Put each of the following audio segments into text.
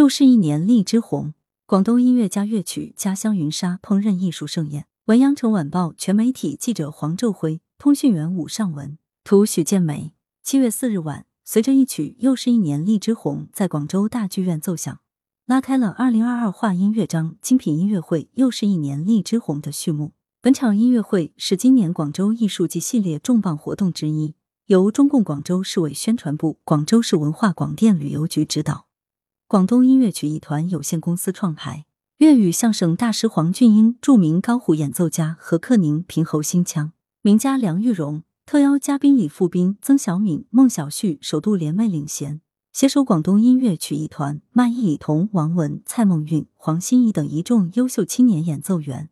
又是一年荔枝红。广东音乐家乐曲家乡云沙烹饪艺术盛宴。文阳城晚报全媒体记者黄昼辉，通讯员武尚文，图许建梅。七月四日晚，随着一曲又是一年荔枝红在广州大剧院奏响，拉开了二零二二华音乐章精品音乐会又是一年荔枝红的序幕。本场音乐会是今年广州艺术季系列重磅活动之一，由中共广州市委宣传部、广州市文化广电旅游局指导，广东音乐曲艺团有限公司创排，粤语相声大师黄俊英、著名高胡演奏家何克宁平喉新腔，名家梁玉荣，特邀嘉宾李富斌、曾小敏、孟小旭首度联袂领衔，携手广东音乐曲艺团麦艺彤、王文、蔡梦韵、黄心怡等一众优秀青年演奏员。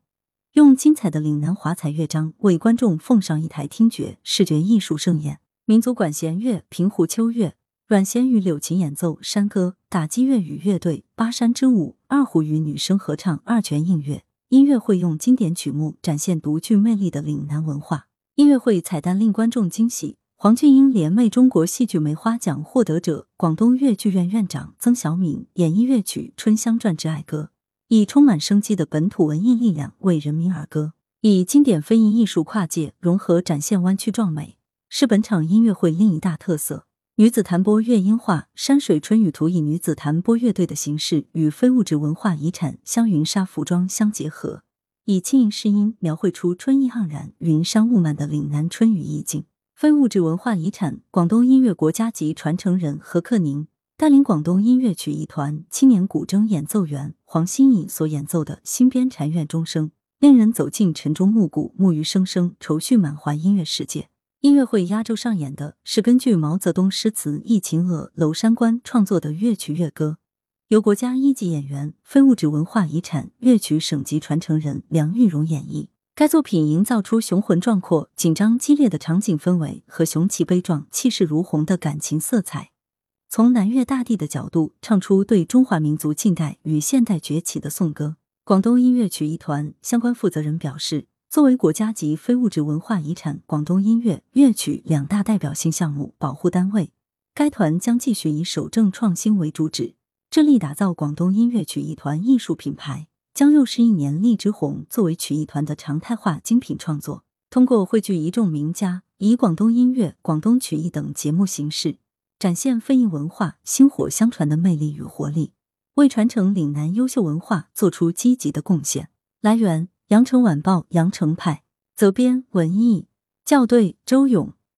用精彩的岭南华彩乐章为观众奉上一台听觉视觉艺术盛宴。民族管弦乐平湖秋月、阮咸与柳琴演奏山歌，打击乐与乐队巴山之舞，二胡与女声合唱二泉映月。音乐会用经典曲目展现独具魅力的岭南文化。音乐会彩蛋令观众惊喜，黄俊英联袂中国戏剧梅花奖获得者广东粤剧院院长曾小敏演绎乐曲《春香传之爱歌》。以充满生机的本土文艺力量为人民而歌，以经典非遗艺术跨界融合展现湾区壮美，是本场音乐会另一大特色。女子弹拨乐音画山水春雨图，以女子弹拨乐队的形式与非物质文化遗产香云纱服装相结合，以轻盈试音描绘出春意盎然、云山雾漫的岭南春雨意境。非物质文化遗产，广东音乐国家级传承人何克宁。带领广东音乐曲艺团青年古筝演奏员黄心颖所演奏的《新编禅院钟声》，令人走进晨钟暮鼓、沐鱼声声、愁绪满怀音乐世界。音乐会压轴上演的是根据毛泽东诗词《忆秦娥·娄山关》创作的乐曲乐歌，由国家一级演员、非物质文化遗产乐曲省级传承人梁玉荣演绎。该作品营造出雄浑壮阔、紧张激烈的场景氛围和雄奇悲壮、气势如虹的感情色彩。从南岳大地的角度唱出对中华民族近代与现代崛起的颂歌。广东音乐曲艺团相关负责人表示，作为国家级非物质文化遗产广东音乐乐曲两大代表性项目保护单位，该团将继续以守正创新为主旨，致力打造广东音乐曲艺团艺术品牌。将又是一年荔枝红作为曲艺团的常态化精品创作，通过汇聚一众名家，以广东音乐、广东曲艺等节目形式。展现非遗文化薪火相传的魅力与活力，为传承岭南优秀文化做出积极的贡献。来源：羊城晚报羊城派，责编：文艺，校对：周勇。